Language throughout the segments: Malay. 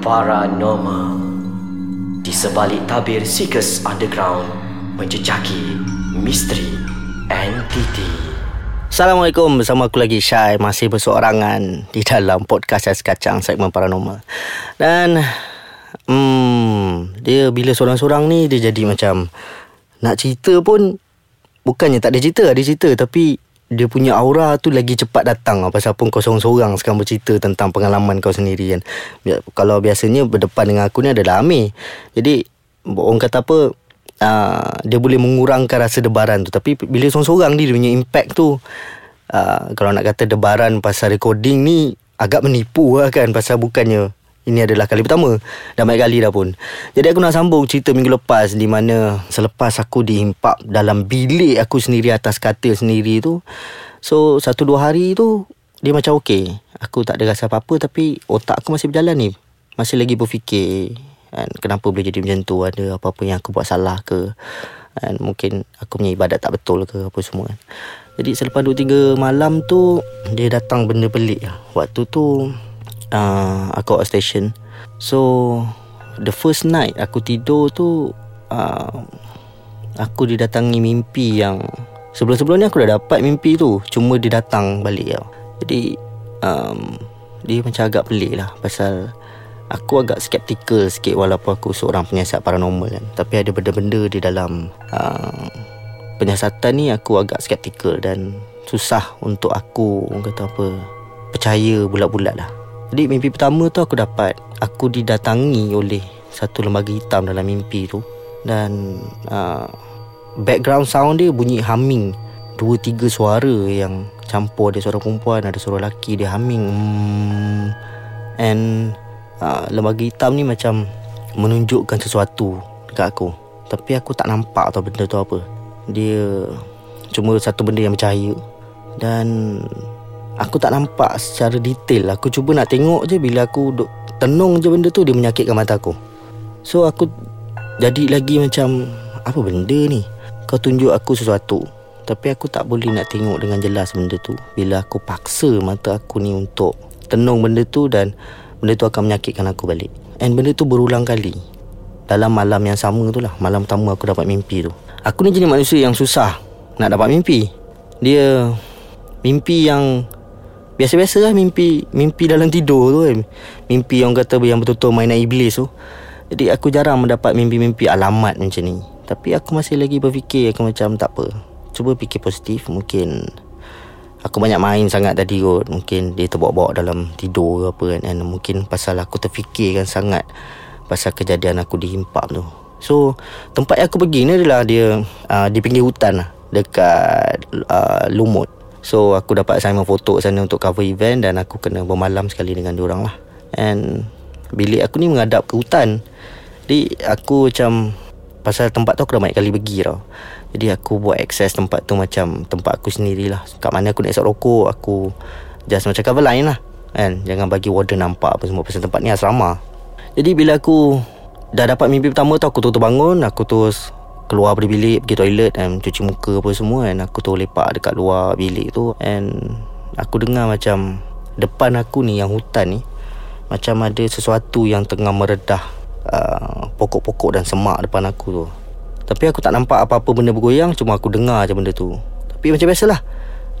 Paranormal. Di sebalik tabir Seekers Underground Menjejaki misteri entiti Assalamualaikum Bersama aku lagi Syai Masih bersorangan Di dalam podcast Ais Kacang Segmen Paranormal. Dan Hmm Dia bila seorang-seorang ni Dia jadi macam Nak cerita pun Bukannya tak ada cerita Ada cerita Tapi dia punya aura tu lagi cepat datang Pasal pun kau seorang-seorang sekarang bercerita tentang pengalaman kau sendiri kan. Kalau biasanya berdepan dengan aku ni adalah Amir Jadi orang kata apa uh, Dia boleh mengurangkan rasa debaran tu. Tapi bila seorang-seorang dia punya impact tu uh, Kalau nak kata debaran pasal recording ni Agak menipu lah kan Pasal bukannya ini adalah kali pertama Dah banyak kali dah pun. Jadi aku nak sambung cerita minggu lepas Di mana selepas aku dihimpap Dalam bilik aku sendiri Atas katil sendiri tu So satu dua hari tu Dia macam okey Aku tak ada rasa apa-apa Tapi otak aku masih berjalan ni. Masih lagi berfikir kan, Kenapa boleh jadi macam tu? Ada apa-apa yang aku buat salah ke? Kan, Mungkin aku punya ibadat tak betul ke? Apa semua kan. Jadi selepas dua tiga malam tu Dia datang benda pelik. Waktu tu uh, aku outstation so the first night aku tidur tu uh, aku didatangi mimpi yang sebelum-sebelum ni aku dah dapat mimpi tu. Cuma dia datang balik tau. Jadi um, dia macam agak pelik lah pasal aku agak skeptical sikit walaupun aku seorang penyiasat paranormal kan. Tapi ada benda-benda di dalam uh, penyiasatan ni aku agak skeptical dan susah untuk aku kata apa percaya bulat-bulat lah jadi mimpi pertama tu aku dapat. Aku didatangi oleh Satu lembaga hitam dalam mimpi tu. Dan uh, Background sound dia bunyi humming. Dua tiga suara yang Campur. Ada suara perempuan Ada suara lelaki Dia humming. Hmm. And uh, Lembaga hitam ni macam Menunjukkan sesuatu Dekat aku. Tapi aku tak nampak tau benda tu apa. Dia Cuma satu benda yang bercahaya. Dan Aku tak nampak secara detail. Aku cuba nak tengok je. Bila aku duk tenung je benda tu Dia menyakitkan mata aku. So aku Jadi lagi macam Apa benda ni? Kau tunjuk aku sesuatu. Tapi aku tak boleh nak tengok dengan jelas benda tu. Bila aku paksa mata aku ni untuk Tenung benda tu dan Benda tu akan menyakitkan aku balik. And benda tu berulang kali. Dalam malam yang sama tu lah. Malam pertama aku dapat mimpi tu. Aku ni jenis manusia yang susah Nak dapat mimpi. Dia Mimpi yang Biasa-biasa lah mimpi Mimpi dalam tidur tu kan. Mimpi yang kata Yang betul-betul mainan iblis tu. Jadi aku jarang mendapat mimpi-mimpi alamat macam ni. Tapi aku masih lagi berfikir Aku macam tak apa. Cuba fikir positif Mungkin Aku banyak main sangat tadi kot. Mungkin dia terbawa-bawa dalam tidur ke apa kan. And mungkin pasal aku terfikirkan sangat Pasal kejadian aku dihimpap tu. So Tempat yang aku pergi ni adalah dia uh, Di pinggir hutan lah. Dekat uh, Lumut So aku dapat assignment foto sana untuk cover event Dan aku kena bermalam sekali dengan diorang lah. And Bilik aku ni menghadap ke hutan. Jadi aku macam Pasal tempat tu aku dah banyak kali pergi tau. Jadi aku buat access tempat tu macam Tempat aku sendirilah Kat mana aku nak esok rokok Aku Just macam cover line lah. Kan Jangan bagi warden nampak apa semua Pasal tempat ni asrama. Jadi bila aku Dah dapat mimpi pertama tu Aku terus bangun Aku terus keluar dari bilik pergi toilet dan cuci muka apa semua kan aku tu lepak dekat luar bilik tu and aku dengar macam depan aku ni yang hutan ni macam ada sesuatu yang tengah meredah uh, pokok-pokok dan semak depan aku tu. Tapi aku tak nampak apa-apa benda bergoyang cuma aku dengar je benda tu. Tapi macam biasalah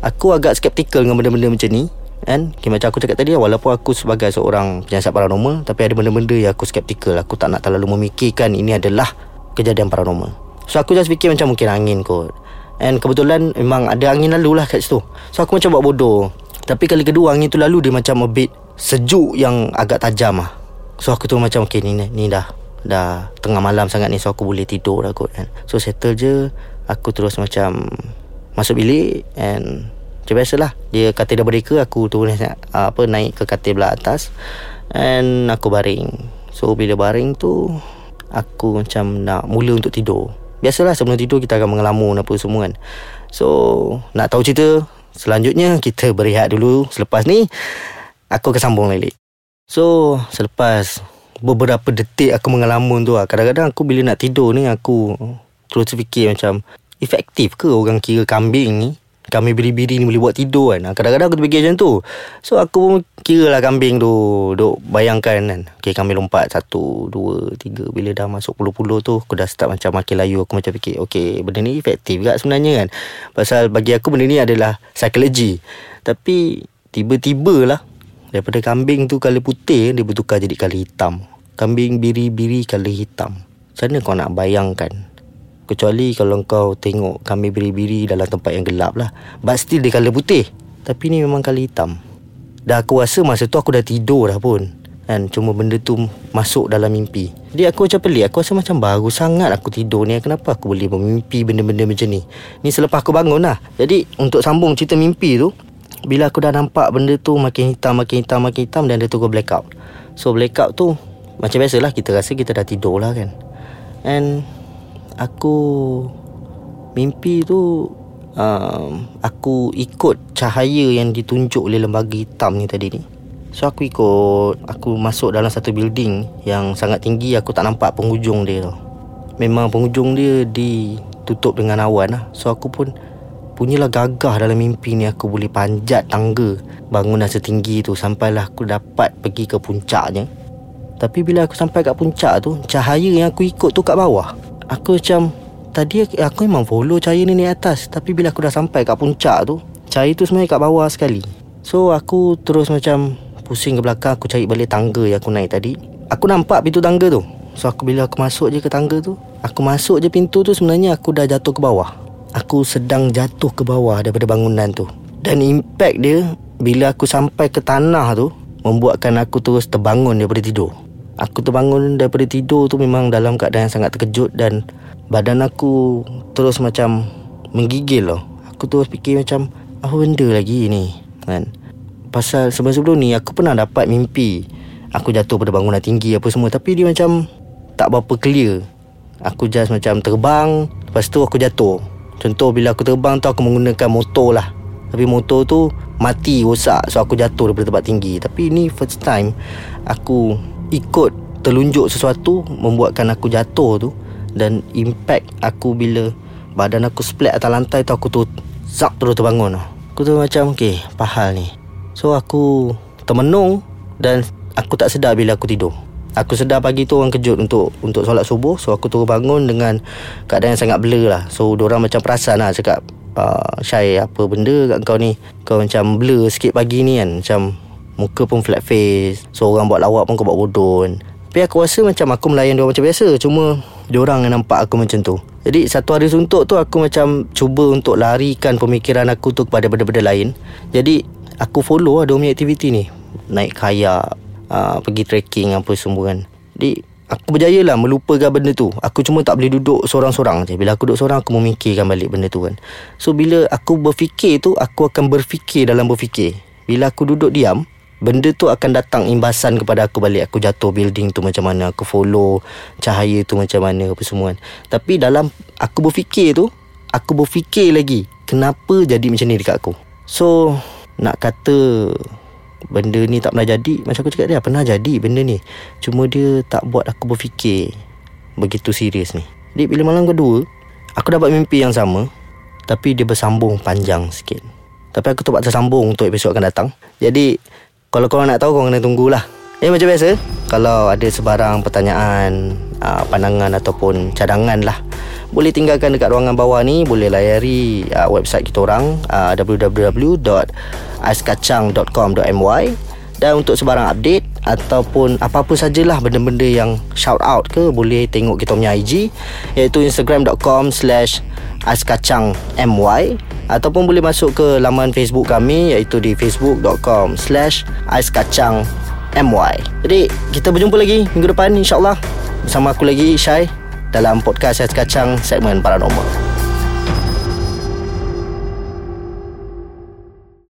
aku agak skeptikal dengan benda-benda macam ni kan okay, macam aku cakap tadi walaupun aku sebagai seorang penyiasat paranormal tapi ada benda-benda yang aku skeptikal. Aku tak nak terlalu memikirkan ini adalah kejadian paranormal So aku just fikir macam mungkin angin kot. And kebetulan memang ada angin lalu lah kat situ. So aku macam buat bodoh. Tapi kali kedua angin tu lalu dia macam a bit sejuk yang agak tajam lah. So aku tu macam okay ni, ni dah Dah tengah malam sangat ni so aku boleh tidur lah kot. Kan So settle je. Aku terus macam masuk bilik And macam biasalah Dia katil dah berdeka aku turun apa naik ke katil belah atas. And aku baring. So bila baring tu Aku macam nak mula untuk tidur Biasalah sebelum tidur kita akan mengelamun apa semua kan. So nak tahu cerita Selanjutnya kita berehat dulu. Selepas ni Aku akan sambung lagi So selepas Beberapa detik aku mengelamun tu lah Kadang-kadang aku bila nak tidur ni Aku Terus terfikir macam Efektif ke orang kira kambing ni Kami biri-biri ni boleh buat tidur kan. Kadang-kadang aku terfikir macam tu. So aku pun kira lah kambing tu Duk bayangkan kan. Okay kami lompat Satu, dua, tiga. Bila dah masuk puluh-puluh tu Aku dah start macam makin layu. Aku macam fikir Okay benda ni efektif juga sebenarnya kan. Pasal bagi aku benda ni adalah Psikologi. Tapi Tiba-tiba lah Daripada kambing tu Kala putih Dia bertukar jadi kala hitam. Kambing biri-biri kala hitam. Macam mana kau nak bayangkan Kecuali kalau kau tengok kami biri-biri dalam tempat yang gelap lah. But still dia colour putih. Tapi ni memang colour hitam. Dah aku rasa masa tu aku dah tidur dah pun. Kan Cuma benda tu masuk dalam mimpi. Jadi aku macam pelik. Aku rasa macam baru sangat aku tidur ni. Kenapa aku boleh bermimpi benda-benda macam ni? Ni selepas aku bangun lah. Jadi untuk sambung cerita mimpi tu Bila aku dah nampak benda tu makin hitam, makin hitam, makin hitam Dan dia tu blackout. So blackout tu Macam biasalah kita rasa kita dah tidur lah kan. And aku mimpi tu um, aku ikut cahaya yang ditunjuk oleh lembaga hitam ni tadi ni. So aku ikut Aku masuk dalam satu building Yang sangat tinggi Aku tak nampak penghujung dia tu Memang penghujung dia Ditutup dengan awan lah. So aku pun Punyalah gagah dalam mimpi ni Aku boleh panjat tangga Bangunan setinggi tu Sampailah aku dapat pergi ke puncaknya. Tapi bila aku sampai kat puncak tu Cahaya yang aku ikut tu kat bawah Aku macam Tadi aku memang follow cahaya ni naik atas. Tapi bila aku dah sampai kat puncak tu Cahaya tu sebenarnya kat bawah sekali. So aku terus macam Pusing ke belakang. Aku cari balik tangga yang aku naik tadi. Aku nampak pintu tangga tu. So aku bila aku masuk je ke tangga tu Aku masuk je pintu tu sebenarnya aku dah jatuh ke bawah. Aku sedang jatuh ke bawah daripada bangunan tu. Dan impact dia Bila aku sampai ke tanah tu Membuatkan aku terus terbangun daripada tidur Aku terbangun daripada tidur tu memang dalam keadaan yang sangat terkejut dan badan aku terus macam menggigil loh. Aku terus fikir macam apa benda lagi ni kan. Pasal sebelum-sebelum ni aku pernah dapat mimpi aku jatuh pada bangunan tinggi apa semua tapi dia macam tak berapa clear. Aku just macam terbang lepas tu aku jatuh. Contoh bila aku terbang tu aku menggunakan motor lah. Tapi motor tu mati rosak so aku jatuh daripada tempat tinggi. Tapi ni first time aku ikut terlunjuk sesuatu membuatkan aku jatuh tu dan impact aku bila badan aku splat atas lantai tu aku tu zap terus terbangun. Aku tu macam okey pahal ni. So aku termenung dan aku tak sedar bila aku tidur. Aku sedar pagi tu orang kejut untuk untuk solat subuh. So aku terus bangun dengan keadaan yang sangat blur lah. So orang macam perasan lah cakap uh, Syai apa benda kat kau ni? Kau macam blur sikit pagi ni kan? Macam Muka pun flat face. So orang buat lawak pun kau buat bodoh Tapi aku rasa macam aku melayan dia macam biasa. Cuma Diorang yang nampak aku macam tu. Jadi satu hari suntuk tu Aku macam Cuba untuk larikan pemikiran aku tu Kepada benda-benda lain. Jadi Aku follow lah Diorang punya aktiviti ni. Naik kayak uh, Pergi trekking apa semua kan. Jadi Aku berjaya lah melupakan benda tu. Aku cuma tak boleh duduk seorang-seorang je. Bila aku duduk seorang Aku memikirkan balik benda tu kan. So bila aku berfikir tu Aku akan berfikir dalam berfikir. Bila aku duduk diam benda tu akan datang imbasan kepada aku balik. Aku jatuh building tu macam mana aku follow cahaya tu macam mana apa semua kan. Tapi dalam aku berfikir tu aku berfikir lagi kenapa jadi macam ni dekat aku? So nak kata benda ni tak pernah jadi macam aku cakap dia pernah jadi benda ni. Cuma dia tak buat aku berfikir begitu serius ni. Jadi bila malam kedua aku dapat mimpi yang sama tapi dia bersambung panjang sikit. Tapi aku terpaksa sambung untuk episod akan datang. Jadi kalau korang nak tahu Korang kena tunggulah. Ya macam biasa. Kalau ada sebarang pertanyaan uh, Pandangan ataupun cadangan lah Boleh tinggalkan dekat ruangan bawah ni. Boleh layari uh, website kita orang uh, www.aiskacang.com.my Dan untuk sebarang update Ataupun apa-apa sajalah Benda-benda yang shout out ke Boleh tengok kita punya IG Iaitu instagram.com slash aiskacangmy ataupun boleh masuk ke laman Facebook kami iaitu di facebook.com slash aiskacangmy jadi kita berjumpa lagi minggu depan insyaAllah. Bersama aku lagi Syai dalam podcast Ais Kacang segmen Paranormal